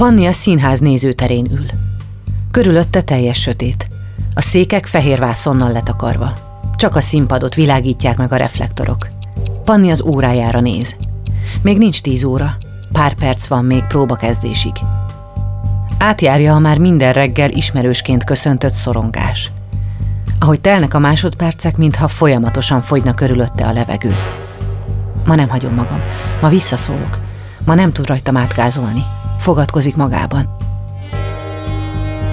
Panni a színház nézőterén ül. Körülötte teljes sötét. A székek fehér vászonnal letakarva. Csak a színpadot világítják meg a reflektorok. Panni az órájára néz. Még nincs tíz óra, pár perc van még próbakezdésig. Átjárja a már minden reggel ismerősként köszöntött szorongás. Ahogy telnek a másodpercek, mintha folyamatosan fogyna körülötte a levegő. Ma nem hagyom magam, ma visszaszólok. Ma nem tud rajtam átgázolni. Fogadkozik magában.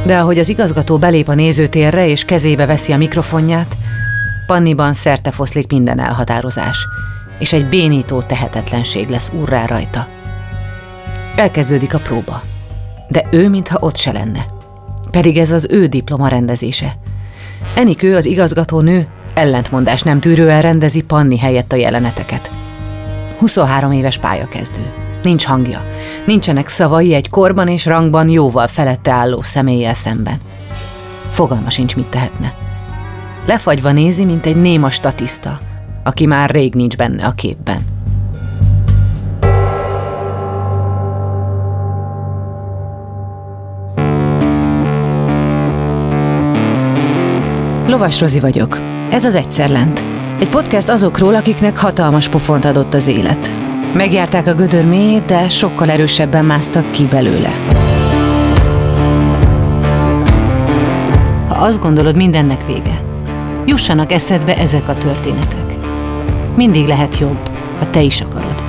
De ahogy az igazgató belép a nézőtérre és kezébe veszi a mikrofonját, Panniban szerte foszlik minden elhatározás, és egy bénító tehetetlenség lesz úrrá rajta. Elkezdődik a próba, de ő mintha ott se lenne. Pedig ez az ő diploma rendezése. Enikő, az igazgató nő, ellentmondás nem tűrően rendezi Panni helyett a jeleneteket. 23 éves pályakezdő. Nincs hangja. Nincsenek szavai egy korban és rangban jóval felette álló személlyel szemben. Fogalma sincs, mit tehetne. Lefagyva nézi, mint egy néma statiszta, aki már rég nincs benne a képben. Lovas Rozi vagyok. Ez az Egyszer Lent. Egy podcast azokról, akiknek hatalmas pofont adott az élet. Megjárták a gödör mélyét, de sokkal erősebben másztak ki belőle. Ha azt gondolod, mindennek vége, jussanak eszedbe ezek a történetek. Mindig lehet jobb, ha te is akarod.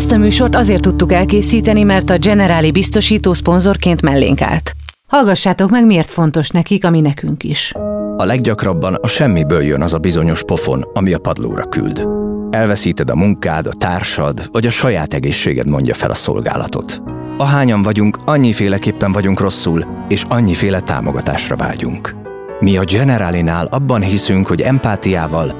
Ezt a műsort azért tudtuk elkészíteni, mert a Generáli biztosító szponzorként mellénk állt. Hallgassátok meg, miért fontos nekik, ami nekünk is. A leggyakrabban a semmiből jön az a bizonyos pofon, ami a padlóra küld. Elveszíted a munkád, a társad, vagy a saját egészséged mondja fel a szolgálatot. Ahányan vagyunk, annyiféleképpen vagyunk rosszul, és annyiféle támogatásra vágyunk. Mi a Generalinál abban hiszünk, hogy empátiával,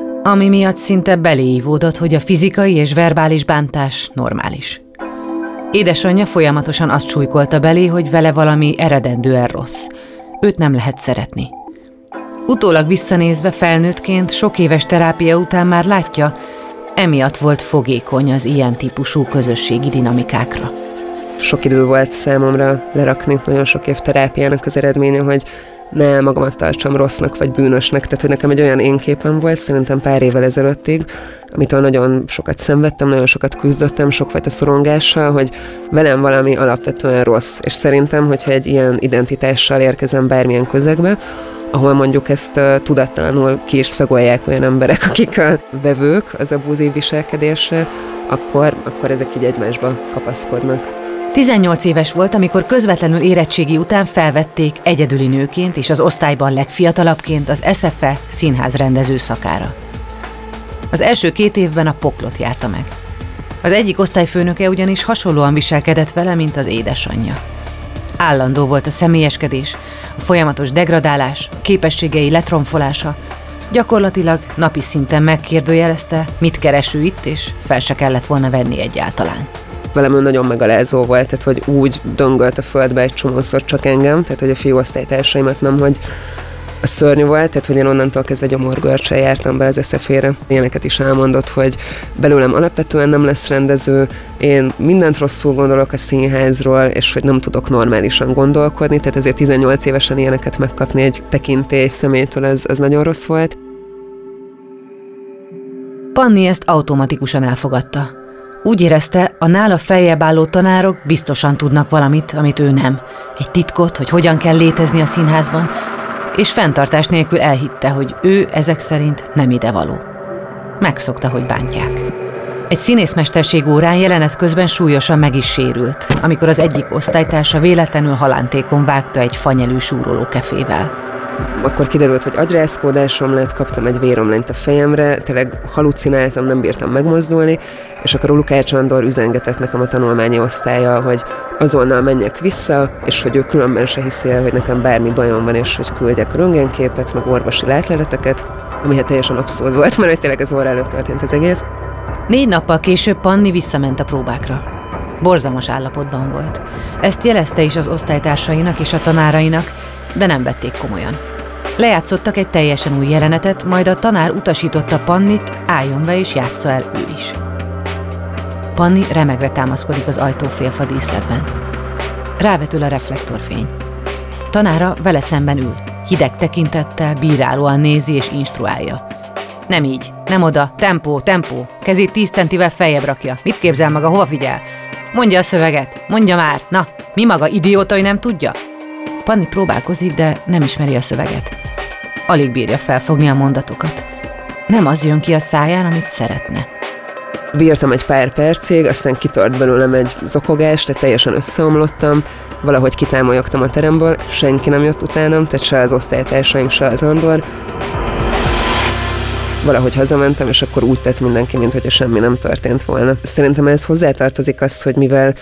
ami miatt szinte beléívódott, hogy a fizikai és verbális bántás normális. Édesanyja folyamatosan azt súlykolta belé, hogy vele valami eredendően rossz. Őt nem lehet szeretni. Utólag visszanézve felnőttként sok éves terápia után már látja, emiatt volt fogékony az ilyen típusú közösségi dinamikákra. Sok idő volt számomra lerakni nagyon sok év terápiának az eredménye, hogy ne magamat tartsam rossznak vagy bűnösnek, tehát hogy nekem egy olyan én képem volt, szerintem pár évvel ezelőttig, amitől nagyon sokat szenvedtem, nagyon sokat küzdöttem, sokfajta szorongással, hogy velem valami alapvetően rossz. És szerintem, hogyha egy ilyen identitással érkezem bármilyen közegbe, ahol mondjuk ezt uh, tudattalanul ki is szagolják olyan emberek, akik a vevők az abúzív viselkedésre, akkor, akkor ezek így egymásba kapaszkodnak. 18 éves volt, amikor közvetlenül érettségi után felvették egyedüli nőként és az osztályban legfiatalabbként az SFE színház rendező szakára. Az első két évben a poklot járta meg. Az egyik osztályfőnöke ugyanis hasonlóan viselkedett vele, mint az édesanyja. Állandó volt a személyeskedés, a folyamatos degradálás, a képességei letromfolása, gyakorlatilag napi szinten megkérdőjelezte, mit kereső itt, és fel se kellett volna venni egyáltalán velem ő nagyon megalázó volt, tehát hogy úgy döngölt a földbe egy csomószor csak engem, tehát hogy a fiúosztálytársaimat nem, hogy a szörnyű volt, tehát hogy én onnantól kezdve gyomorgörcsel jártam be az eszefére. Ilyeneket is elmondott, hogy belőlem alapvetően nem lesz rendező, én mindent rosszul gondolok a színházról, és hogy nem tudok normálisan gondolkodni, tehát ezért 18 évesen ilyeneket megkapni egy tekintély szemétől, ez, ez nagyon rossz volt. Panni ezt automatikusan elfogadta. Úgy érezte, a nála feljebb álló tanárok biztosan tudnak valamit, amit ő nem. Egy titkot, hogy hogyan kell létezni a színházban, és fenntartás nélkül elhitte, hogy ő ezek szerint nem idevaló. Megszokta, hogy bántják. Egy színészmesterség órán jelenet közben súlyosan meg is sérült, amikor az egyik osztálytársa véletlenül halántékon vágta egy fanyelű súroló kefével. Akkor kiderült, hogy agyrázkódásom lett, kaptam egy véromlányt a fejemre, tényleg halucináltam, nem bírtam megmozdulni, és akkor a Lukács Andor üzengetett nekem a tanulmányi osztálya, hogy azonnal menjek vissza, és hogy ő különben se hiszi el, hogy nekem bármi bajom van, és hogy küldjek röntgenképet, meg orvosi látleleteket, ami hát teljesen abszurd volt, mert hogy tényleg az óra előtt történt az egész. Négy nappal később Panni visszament a próbákra. Borzalmas állapotban volt. Ezt jelezte is az osztálytársainak és a tanárainak, de nem vették komolyan. Lejátszottak egy teljesen új jelenetet, majd a tanár utasította Pannit, álljon be és játsza el ő is. Panni remegve támaszkodik az ajtó félfa díszletben. Rávetül a reflektorfény. Tanára vele szemben ül, hideg tekintettel, bírálóan nézi és instruálja. Nem így, nem oda, tempó, tempó, kezét tíz centivel feljebb rakja. Mit képzel maga, hova figyel? Mondja a szöveget, mondja már, na, mi maga, idióta, hogy nem tudja? Panni próbálkozik, de nem ismeri a szöveget. Alig bírja felfogni a mondatokat. Nem az jön ki a száján, amit szeretne. Bírtam egy pár percig, aztán kitört belőlem egy zokogás, tehát teljesen összeomlottam, valahogy kitámolyogtam a teremből, senki nem jött utánam, tehát se az osztálytársaim, se az Andor. Valahogy hazamentem, és akkor úgy tett mindenki, mintha semmi nem történt volna. Szerintem ez hozzátartozik az, hogy mivel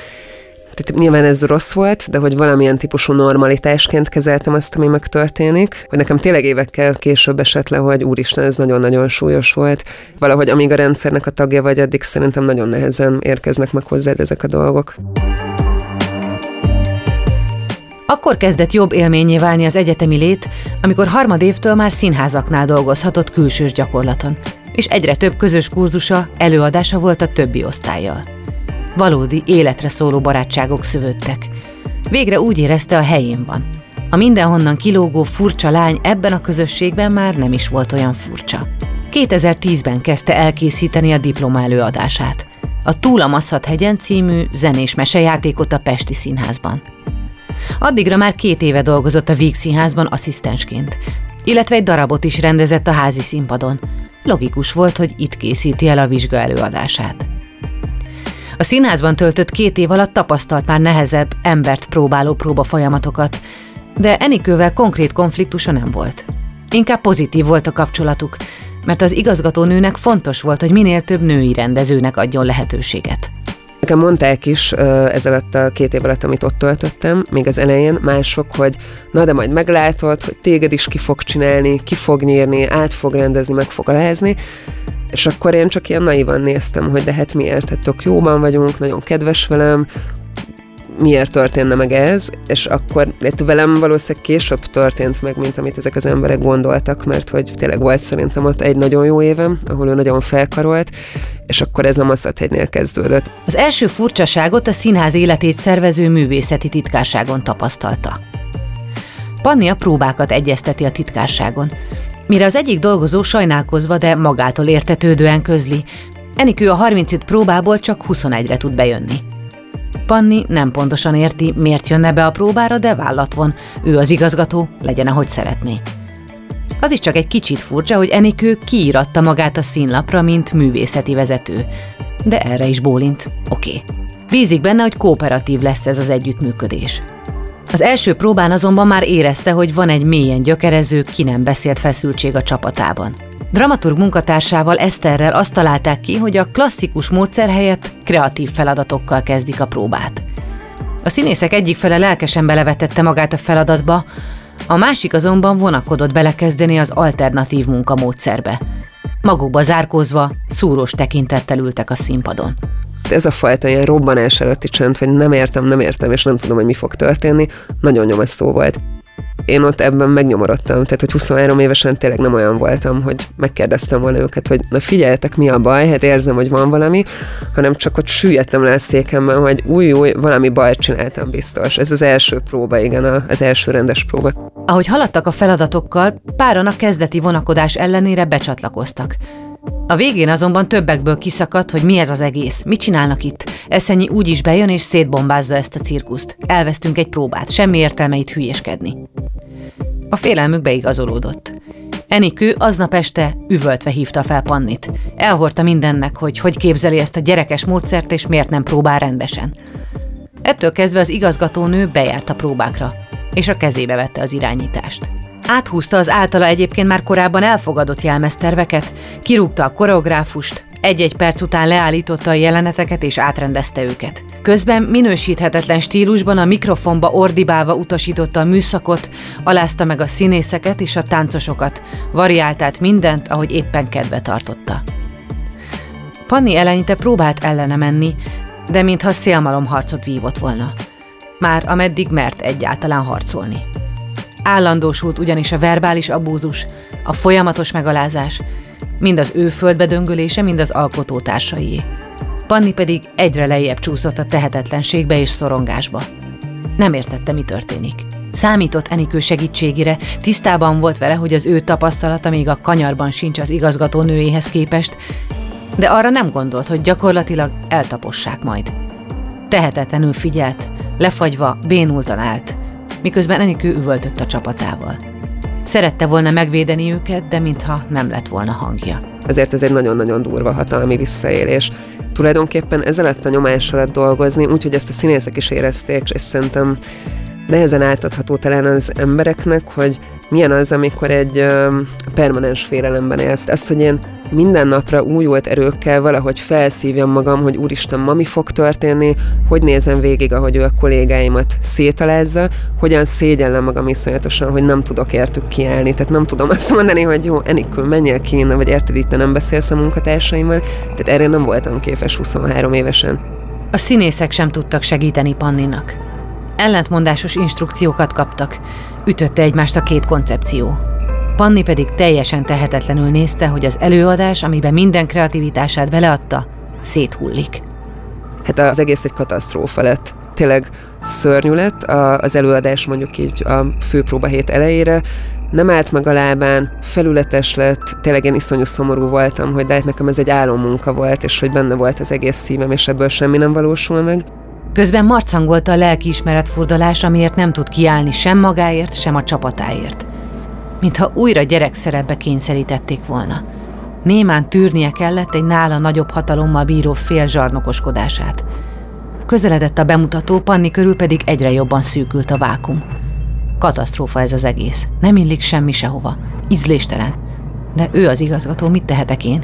tehát nyilván ez rossz volt, de hogy valamilyen típusú normalitásként kezeltem azt, ami megtörténik. Hogy nekem tényleg évekkel később esett le, hogy úristen, ez nagyon-nagyon súlyos volt. Valahogy amíg a rendszernek a tagja vagy, addig szerintem nagyon nehezen érkeznek meg hozzád ezek a dolgok. Akkor kezdett jobb élményé válni az egyetemi lét, amikor harmadévtől már színházaknál dolgozhatott külsős gyakorlaton, és egyre több közös kurzusa, előadása volt a többi osztályjal. Valódi, életre szóló barátságok szövődtek. Végre úgy érezte, a helyén van. A mindenhonnan kilógó furcsa lány ebben a közösségben már nem is volt olyan furcsa. 2010-ben kezdte elkészíteni a diploma előadását. A Túl a hegyen című zenés mesejátékot a Pesti Színházban. Addigra már két éve dolgozott a Víg Színházban asszisztensként, illetve egy darabot is rendezett a házi színpadon. Logikus volt, hogy itt készíti el a vizsga előadását. A színházban töltött két év alatt tapasztalt már nehezebb, embert próbáló próba folyamatokat, de Enikővel konkrét konfliktusa nem volt. Inkább pozitív volt a kapcsolatuk, mert az igazgatónőnek fontos volt, hogy minél több női rendezőnek adjon lehetőséget. Nekem mondták is ez alatt a két év alatt, amit ott töltöttem, még az elején mások, hogy na de majd meglátod, hogy téged is ki fog csinálni, ki fog nyírni, át fog rendezni, meg fog alázni, és akkor én csak ilyen naivan néztem, hogy de hát miért, hát tök jóban vagyunk, nagyon kedves velem, miért történne meg ez, és akkor velem valószínűleg később történt meg, mint amit ezek az emberek gondoltak, mert hogy tényleg volt szerintem ott egy nagyon jó évem, ahol ő nagyon felkarolt, és akkor ez a Masszathegynél kezdődött. Az első furcsaságot a színház életét szervező művészeti titkárságon tapasztalta. Panni a próbákat egyezteti a titkárságon. Mire az egyik dolgozó sajnálkozva, de magától értetődően közli, Enikő a 35 próbából csak 21-re tud bejönni. Panni nem pontosan érti, miért jönne be a próbára, de vállat von. Ő az igazgató, legyen ahogy szeretné. Az is csak egy kicsit furcsa, hogy Enikő kiíratta magát a színlapra, mint művészeti vezető. De erre is bólint, oké. Okay. Bízik benne, hogy kooperatív lesz ez az együttműködés. Az első próbán azonban már érezte, hogy van egy mélyen gyökerező, ki nem beszélt feszültség a csapatában. Dramaturg munkatársával Eszterrel azt találták ki, hogy a klasszikus módszer helyett kreatív feladatokkal kezdik a próbát. A színészek egyik fele lelkesen belevetette magát a feladatba, a másik azonban vonakodott belekezdeni az alternatív munkamódszerbe. Magukba zárkózva, szúrós tekintettel ültek a színpadon ez a fajta ilyen robbanás előtti csend, hogy nem értem, nem értem, és nem tudom, hogy mi fog történni, nagyon nyomasztó volt. Én ott ebben megnyomorodtam, tehát hogy 23 évesen tényleg nem olyan voltam, hogy megkérdeztem volna őket, hogy na figyeljetek, mi a baj, hát érzem, hogy van valami, hanem csak ott süllyedtem le a székemben, hogy új, új, valami bajt csináltam biztos. Ez az első próba, igen, az első rendes próba. Ahogy haladtak a feladatokkal, páran a kezdeti vonakodás ellenére becsatlakoztak. A végén azonban többekből kiszakadt, hogy mi ez az egész, mit csinálnak itt. Eszenyi úgy is bejön és szétbombázza ezt a cirkuszt. Elvesztünk egy próbát, semmi értelme itt hülyéskedni. A félelmük beigazolódott. Enikő aznap este üvöltve hívta fel Pannit. Elhordta mindennek, hogy hogy képzeli ezt a gyerekes módszert, és miért nem próbál rendesen. Ettől kezdve az igazgatónő bejárt a próbákra, és a kezébe vette az irányítást. Áthúzta az általa egyébként már korábban elfogadott jelmezterveket, kirúgta a koreográfust, egy-egy perc után leállította a jeleneteket és átrendezte őket. Közben minősíthetetlen stílusban a mikrofonba ordibálva utasította a műszakot, alázta meg a színészeket és a táncosokat, variáltát mindent, ahogy éppen kedve tartotta. Panni eleinte próbált ellene menni, de mintha szélmalomharcot vívott volna. Már ameddig mert egyáltalán harcolni. Állandósult ugyanis a verbális abúzus, a folyamatos megalázás, mind az ő földbe döngölése, mind az alkotótársaié. Panni pedig egyre lejjebb csúszott a tehetetlenségbe és szorongásba. Nem értette, mi történik. Számított Enikő segítségére, tisztában volt vele, hogy az ő tapasztalata még a kanyarban sincs az igazgató nőjéhez képest, de arra nem gondolt, hogy gyakorlatilag eltapossák majd. Tehetetlenül figyelt, lefagyva, bénultan állt, miközben Enikő üvöltött a csapatával. Szerette volna megvédeni őket, de mintha nem lett volna hangja. Ezért ez egy nagyon-nagyon durva hatalmi visszaélés. Tulajdonképpen ezzel lett a nyomás alatt dolgozni, úgyhogy ezt a színészek is érezték, és szerintem nehezen átadható talán az embereknek, hogy milyen az, amikor egy permanens félelemben élsz. Ez, hogy én minden napra újult erőkkel valahogy felszívjam magam, hogy úristen, ma mi fog történni, hogy nézem végig, ahogy ő a kollégáimat szétalázza, hogyan szégyellem magam iszonyatosan, hogy nem tudok értük kiállni. Tehát nem tudom azt mondani, hogy jó, Enikül, menjél ki innen, vagy érted, itt nem beszélsz a munkatársaimmal. Tehát erre nem voltam képes 23 évesen. A színészek sem tudtak segíteni Panninak. Ellentmondásos instrukciókat kaptak, ütötte egymást a két koncepció. Panni pedig teljesen tehetetlenül nézte, hogy az előadás, amiben minden kreativitását beleadta, széthullik. Hát az egész egy katasztrófa lett. Tényleg szörnyű lett az előadás mondjuk így a főpróba hét elejére, nem állt meg a lábán, felületes lett, tényleg én iszonyú szomorú voltam, hogy de hát nekem ez egy álommunka volt, és hogy benne volt az egész szívem, és ebből semmi nem valósul meg. Közben marcangolta a lelkiismeret furdalás, amiért nem tud kiállni sem magáért, sem a csapatáért. Mintha újra gyerekszerepbe kényszerítették volna. Némán tűrnie kellett egy nála nagyobb hatalommal bíró fél zsarnokoskodását. Közeledett a bemutató, Panni körül pedig egyre jobban szűkült a vákum. Katasztrófa ez az egész. Nem illik semmi sehova. Ízléstelen. De ő az igazgató, mit tehetek én?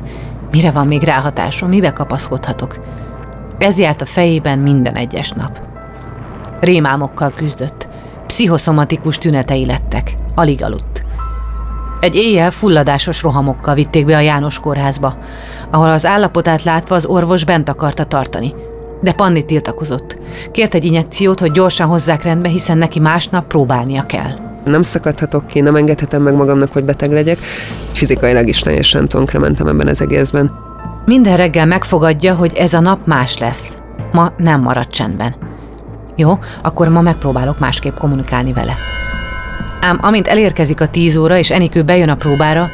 Mire van még ráhatásom? Mibe kapaszkodhatok? Ez járt a fejében minden egyes nap. Rémámokkal küzdött. Pszichoszomatikus tünetei lettek. Alig aludt. Egy éjjel fulladásos rohamokkal vitték be a János kórházba, ahol az állapotát látva az orvos bent akarta tartani. De Panni tiltakozott. Kért egy injekciót, hogy gyorsan hozzák rendbe, hiszen neki másnap próbálnia kell. Nem szakadhatok ki, nem engedhetem meg magamnak, hogy beteg legyek. Fizikailag is teljesen tonkra mentem ebben az egészben. Minden reggel megfogadja, hogy ez a nap más lesz. Ma nem marad csendben. Jó, akkor ma megpróbálok másképp kommunikálni vele. Ám amint elérkezik a tíz óra, és Enikő bejön a próbára,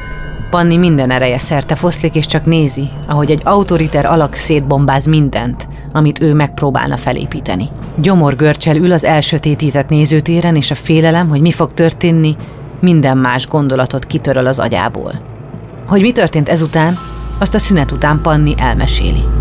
Panni minden ereje szerte foszlik, és csak nézi, ahogy egy autoriter alak szétbombáz mindent, amit ő megpróbálna felépíteni. Gyomor görcsel ül az elsötétített nézőtéren, és a félelem, hogy mi fog történni, minden más gondolatot kitöröl az agyából. Hogy mi történt ezután, azt a szünet után Panni elmeséli.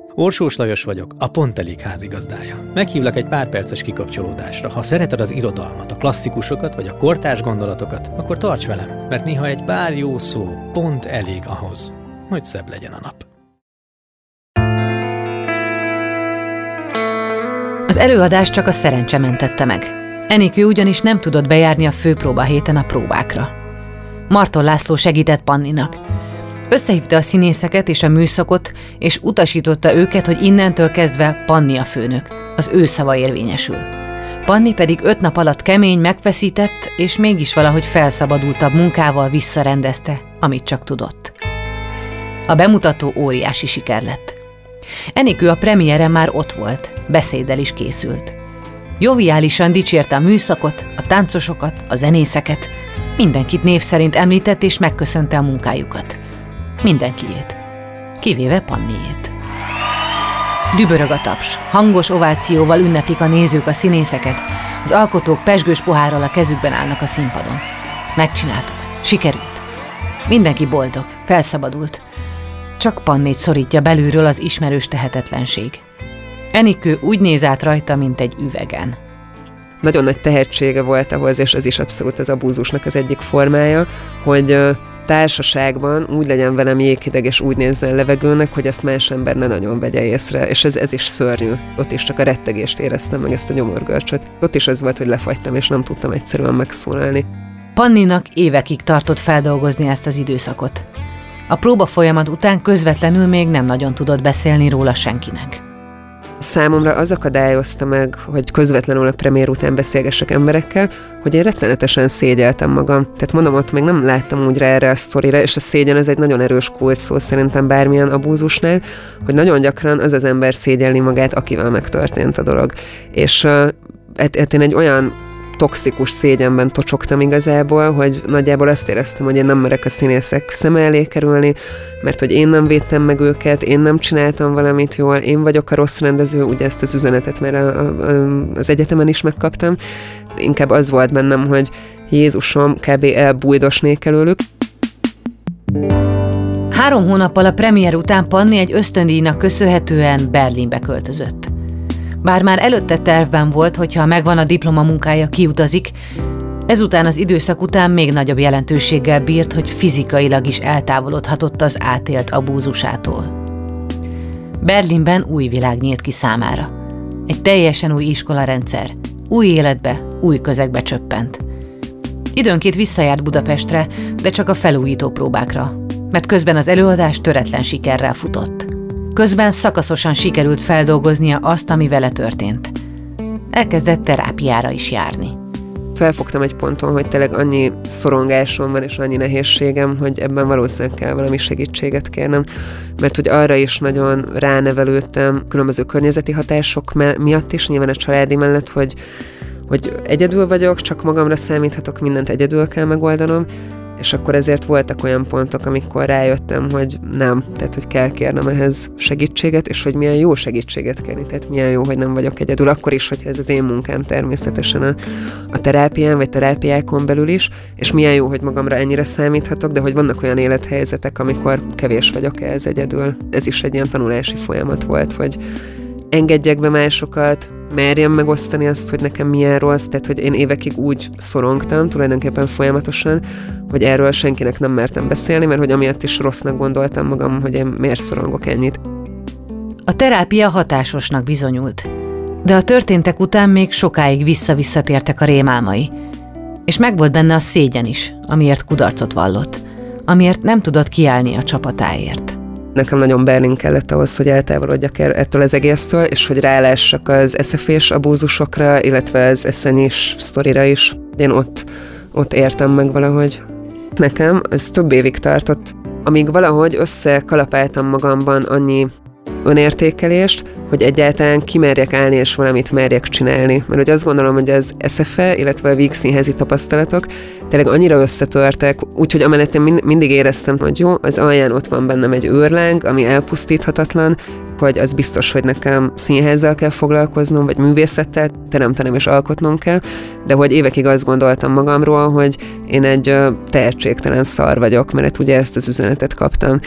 Orsós Lajos vagyok, a Pont Elég házigazdája. Meghívlak egy pár perces kikapcsolódásra. Ha szereted az irodalmat, a klasszikusokat vagy a kortárs gondolatokat, akkor tarts velem, mert néha egy pár jó szó pont elég ahhoz, hogy szebb legyen a nap. Az előadás csak a szerencse mentette meg. Enikő ugyanis nem tudott bejárni a főpróba héten a próbákra. Marton László segített Panninak. Összehívta a színészeket és a műszakot, és utasította őket, hogy innentől kezdve Panni a főnök. Az ő szava érvényesül. Panni pedig öt nap alatt kemény, megfeszített, és mégis valahogy felszabadultabb munkával visszarendezte, amit csak tudott. A bemutató óriási siker lett. Enikő a premiére már ott volt, beszéddel is készült. Joviálisan dicsérte a műszakot, a táncosokat, a zenészeket, mindenkit név szerint említett és megköszönte a munkájukat. Mindenkiét. Kivéve Panniét. Dübörög a taps, hangos ovációval ünneplik a nézők a színészeket, az alkotók pesgős pohárral a kezükben állnak a színpadon. Megcsináltuk. Sikerült. Mindenki boldog, felszabadult. Csak Pannét szorítja belülről az ismerős tehetetlenség. Enikő úgy néz át rajta, mint egy üvegen. Nagyon nagy tehetsége volt ahhoz, és ez is abszolút az abúzusnak az egyik formája, hogy társaságban úgy legyen velem jéghideg, és úgy nézzen levegőnek, hogy ezt más ember ne nagyon vegye észre, és ez, ez is szörnyű. Ott is csak a rettegést éreztem meg, ezt a nyomorgörcsöt. Ott is az volt, hogy lefagytam, és nem tudtam egyszerűen megszólalni. Panninak évekig tartott feldolgozni ezt az időszakot. A próba folyamat után közvetlenül még nem nagyon tudott beszélni róla senkinek. Számomra az akadályozta meg, hogy közvetlenül a premier után beszélgessek emberekkel, hogy én rettenetesen szégyeltem magam. Tehát mondom, ott még nem láttam úgy rá erre a sztorira, és a szégyen ez egy nagyon erős kult szó szerintem bármilyen abúzusnál, hogy nagyon gyakran az az ember szégyelli magát, akivel megtörtént a dolog. És hát, hát én egy olyan toxikus szégyenben tocsogtam igazából, hogy nagyjából azt éreztem, hogy én nem merek a színészek szem elé kerülni, mert hogy én nem védtem meg őket, én nem csináltam valamit jól, én vagyok a rossz rendező, ugye ezt az üzenetet mert a, a, az egyetemen is megkaptam. Inkább az volt bennem, hogy Jézusom, kb. elbújdosnék előlük. Három hónappal a premier után Panni egy ösztöndíjnak köszönhetően Berlinbe költözött. Bár már előtte tervben volt, hogyha megvan a diplomamunkája, kiutazik, ezután az időszak után még nagyobb jelentőséggel bírt, hogy fizikailag is eltávolodhatott az átélt abúzusától. Berlinben új világ nyílt ki számára. Egy teljesen új iskolarendszer, új életbe, új közegbe csöppent. Időnként visszajárt Budapestre, de csak a felújító próbákra, mert közben az előadás töretlen sikerrel futott. Közben szakaszosan sikerült feldolgoznia azt, ami vele történt. Elkezdett terápiára is járni. Felfogtam egy ponton, hogy tényleg annyi szorongásom van és annyi nehézségem, hogy ebben valószínűleg kell valami segítséget kérnem, mert hogy arra is nagyon ránevelődtem különböző környezeti hatások miatt is, nyilván a családi mellett, hogy hogy egyedül vagyok, csak magamra számíthatok, mindent egyedül kell megoldanom, és akkor ezért voltak olyan pontok, amikor rájöttem, hogy nem, tehát hogy kell kérnem ehhez segítséget, és hogy milyen jó segítséget kérni, tehát milyen jó, hogy nem vagyok egyedül, akkor is, hogyha ez az én munkám természetesen a, a terápián, vagy terápiákon belül is, és milyen jó, hogy magamra ennyire számíthatok, de hogy vannak olyan élethelyzetek, amikor kevés vagyok ez egyedül. Ez is egy ilyen tanulási folyamat volt, hogy engedjek be másokat, merjem megosztani azt, hogy nekem milyen rossz, tehát hogy én évekig úgy szorongtam, tulajdonképpen folyamatosan, hogy erről senkinek nem mertem beszélni, mert hogy amiatt is rossznak gondoltam magam, hogy én miért szorongok ennyit. A terápia hatásosnak bizonyult, de a történtek után még sokáig vissza-visszatértek a rémálmai, és megvolt benne a szégyen is, amiért kudarcot vallott, amiért nem tudott kiállni a csapatáért. Nekem nagyon Berlin kellett ahhoz, hogy eltávolodjak ettől az egésztől, és hogy rálássak az eszefés abúzusokra, illetve az eszenyis sztorira is. Én ott, ott értem meg valahogy. Nekem ez több évig tartott, amíg valahogy összekalapáltam magamban annyi önértékelést, hogy egyáltalán kimerjek állni és valamit merjek csinálni. Mert hogy azt gondolom, hogy az SFE, illetve a Víg színházi tapasztalatok tényleg annyira összetörtek, úgyhogy amellett én mindig éreztem, hogy jó, az alján ott van bennem egy őrláng, ami elpusztíthatatlan, hogy az biztos, hogy nekem színházzal kell foglalkoznom, vagy művészettel teremtenem és alkotnom kell, de hogy évekig azt gondoltam magamról, hogy én egy tehetségtelen szar vagyok, mert ugye ezt az üzenetet kaptam.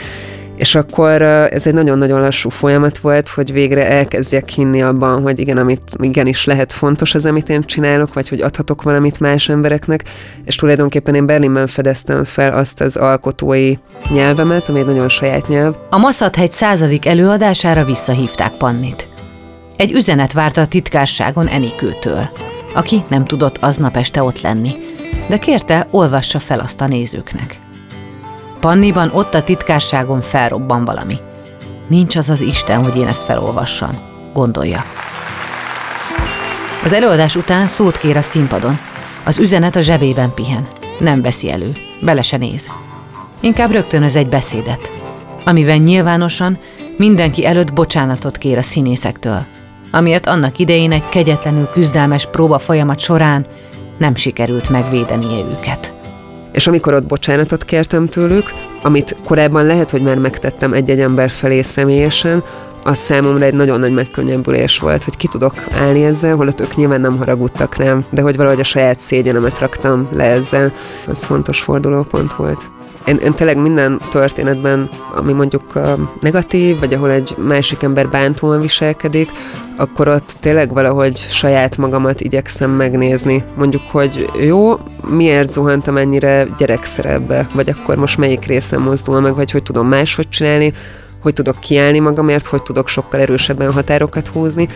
És akkor ez egy nagyon-nagyon lassú folyamat volt, hogy végre elkezdjek hinni abban, hogy igen, amit igenis lehet fontos az, amit én csinálok, vagy hogy adhatok valamit más embereknek, és tulajdonképpen én Berlinben fedeztem fel azt az alkotói nyelvemet, ami egy nagyon saját nyelv. A Maszathegy századik előadására visszahívták Pannit. Egy üzenet várta a titkárságon Enikőtől, aki nem tudott aznap este ott lenni, de kérte, olvassa fel azt a nézőknek. Panniban ott a titkárságon felrobban valami. Nincs az az Isten, hogy én ezt felolvassam, gondolja. Az előadás után szót kér a színpadon. Az üzenet a zsebében pihen. Nem veszi elő. Bele se néz. Inkább rögtönöz egy beszédet. amiben nyilvánosan mindenki előtt bocsánatot kér a színészektől, amiért annak idején egy kegyetlenül küzdelmes próba folyamat során nem sikerült megvédenie őket. És amikor ott bocsánatot kértem tőlük, amit korábban lehet, hogy már megtettem egy-egy ember felé személyesen, az számomra egy nagyon nagy megkönnyebbülés volt, hogy ki tudok állni ezzel, holott ők nyilván nem haragudtak rám, de hogy valahogy a saját szégyenemet raktam le ezzel, az fontos fordulópont volt. Én, én tényleg minden történetben, ami mondjuk negatív, vagy ahol egy másik ember bántóan viselkedik, akkor ott tényleg valahogy saját magamat igyekszem megnézni. Mondjuk, hogy jó, miért zuhantam ennyire gyerekszerebbe, vagy akkor most melyik részem mozdul meg, vagy hogy tudom máshogy csinálni, hogy tudok kiállni magamért, hogy tudok sokkal erősebben határokat húzni,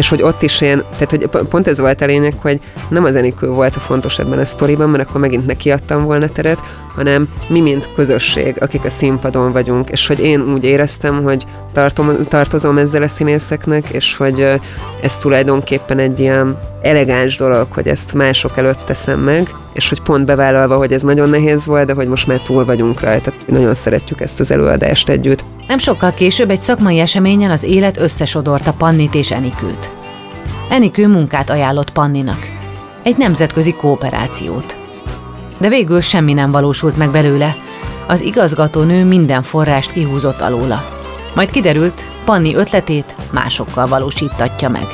és hogy ott is én, tehát hogy pont ez volt a lényeg, hogy nem az Enikő volt a fontos ebben a sztoriban, mert akkor megint nekiadtam volna teret, hanem mi, mint közösség, akik a színpadon vagyunk, és hogy én úgy éreztem, hogy tartom, tartozom ezzel a színészeknek, és hogy ez tulajdonképpen egy ilyen elegáns dolog, hogy ezt mások előtt teszem meg, és hogy pont bevállalva, hogy ez nagyon nehéz volt, de hogy most már túl vagyunk rajta. Nagyon szeretjük ezt az előadást együtt. Nem sokkal később egy szakmai eseményen az élet összesodorta Pannit és Enikőt. Enikő munkát ajánlott Panninak. Egy nemzetközi kooperációt. De végül semmi nem valósult meg belőle. Az igazgatónő minden forrást kihúzott alóla. Majd kiderült, Panni ötletét másokkal valósítatja meg.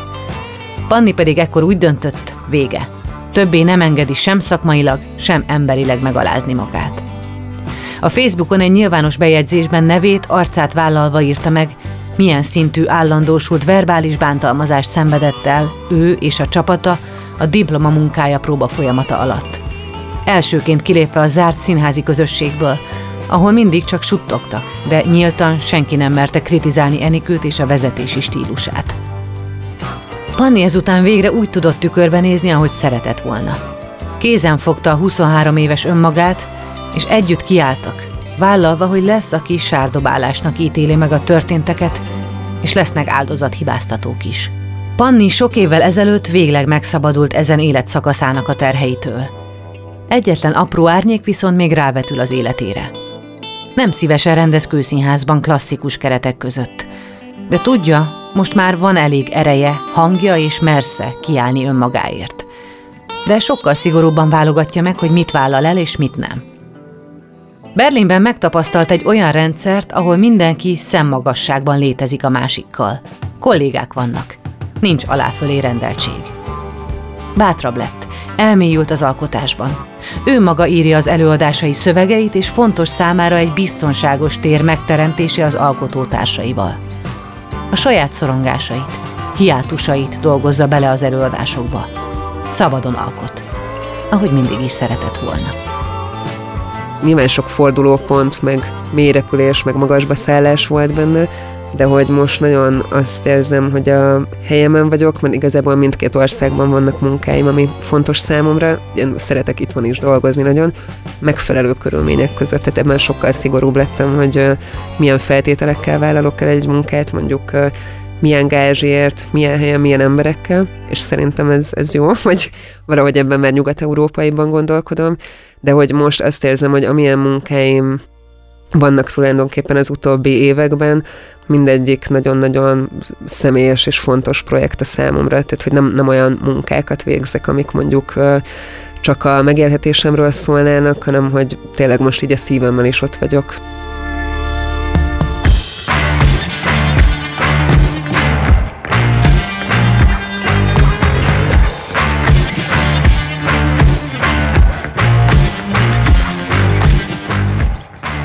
Panni pedig ekkor úgy döntött, vége. Többé nem engedi sem szakmailag, sem emberileg megalázni magát. A Facebookon egy nyilvános bejegyzésben nevét, arcát vállalva írta meg, milyen szintű állandósult verbális bántalmazást szenvedett el ő és a csapata a diploma munkája próba folyamata alatt. Elsőként kilépve a zárt színházi közösségből, ahol mindig csak suttogtak, de nyíltan senki nem merte kritizálni Enikőt és a vezetési stílusát. Panni ezután végre úgy tudott tükörbe nézni, ahogy szeretett volna. Kézen fogta a 23 éves önmagát, és együtt kiálltak, vállalva, hogy lesz, aki sárdobálásnak ítéli meg a történteket, és lesznek áldozathibáztatók is. Panni sok évvel ezelőtt végleg megszabadult ezen életszakaszának a terheitől. Egyetlen apró árnyék viszont még rávetül az életére. Nem szívesen rendez kőszínházban klasszikus keretek között, de tudja, most már van elég ereje, hangja és mersze kiállni önmagáért. De sokkal szigorúbban válogatja meg, hogy mit vállal el és mit nem. Berlinben megtapasztalt egy olyan rendszert, ahol mindenki szemmagasságban létezik a másikkal. Kollégák vannak. Nincs aláfölé rendeltség. Bátrabb lett, elmélyült az alkotásban. Ő maga írja az előadásai szövegeit, és fontos számára egy biztonságos tér megteremtése az alkotótársaival. A saját szorongásait, hiátusait dolgozza bele az előadásokba. Szabadon alkot, ahogy mindig is szeretett volna nyilván sok fordulópont, meg mélyrepülés, meg magasba szállás volt benne, de hogy most nagyon azt érzem, hogy a helyemen vagyok, mert igazából mindkét országban vannak munkáim, ami fontos számomra. Én szeretek itt van is dolgozni nagyon, megfelelő körülmények között, tehát ebben sokkal szigorúbb lettem, hogy milyen feltételekkel vállalok el egy munkát, mondjuk milyen gázsért, milyen helyen, milyen emberekkel, és szerintem ez, ez jó, vagy valahogy ebben már nyugat-európaiban gondolkodom, de hogy most azt érzem, hogy amilyen munkáim vannak tulajdonképpen az utóbbi években, mindegyik nagyon-nagyon személyes és fontos projekt a számomra, tehát hogy nem, nem olyan munkákat végzek, amik mondjuk csak a megélhetésemről szólnának, hanem hogy tényleg most így a szívemmel is ott vagyok.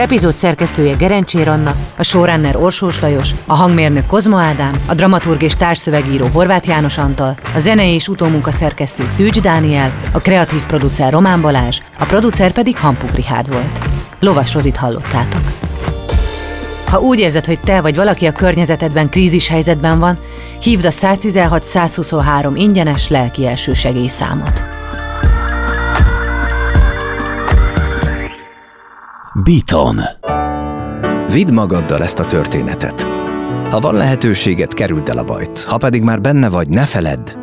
Epizód szerkesztője Gerencsér Anna, a showrunner Orsós Lajos, a hangmérnök Kozma Ádám, a dramaturg és társszövegíró Horváth János Antal, a zenei és utómunka szerkesztő Szűcs Dániel, a kreatív producer Román Balázs, a producer pedig Hampuk Rihárd volt. Lovas Rozit hallottátok. Ha úgy érzed, hogy te vagy valaki a környezetedben krízis helyzetben van, hívd a 116 123 ingyenes lelki elsősegély számot. Beaton. Vidd magaddal ezt a történetet. Ha van lehetőséget, kerüld el a bajt. Ha pedig már benne vagy, ne feledd,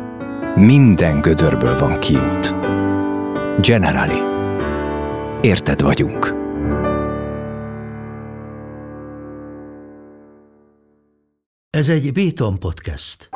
minden gödörből van kiút. Generali. Érted vagyunk. Ez egy Béton podcast.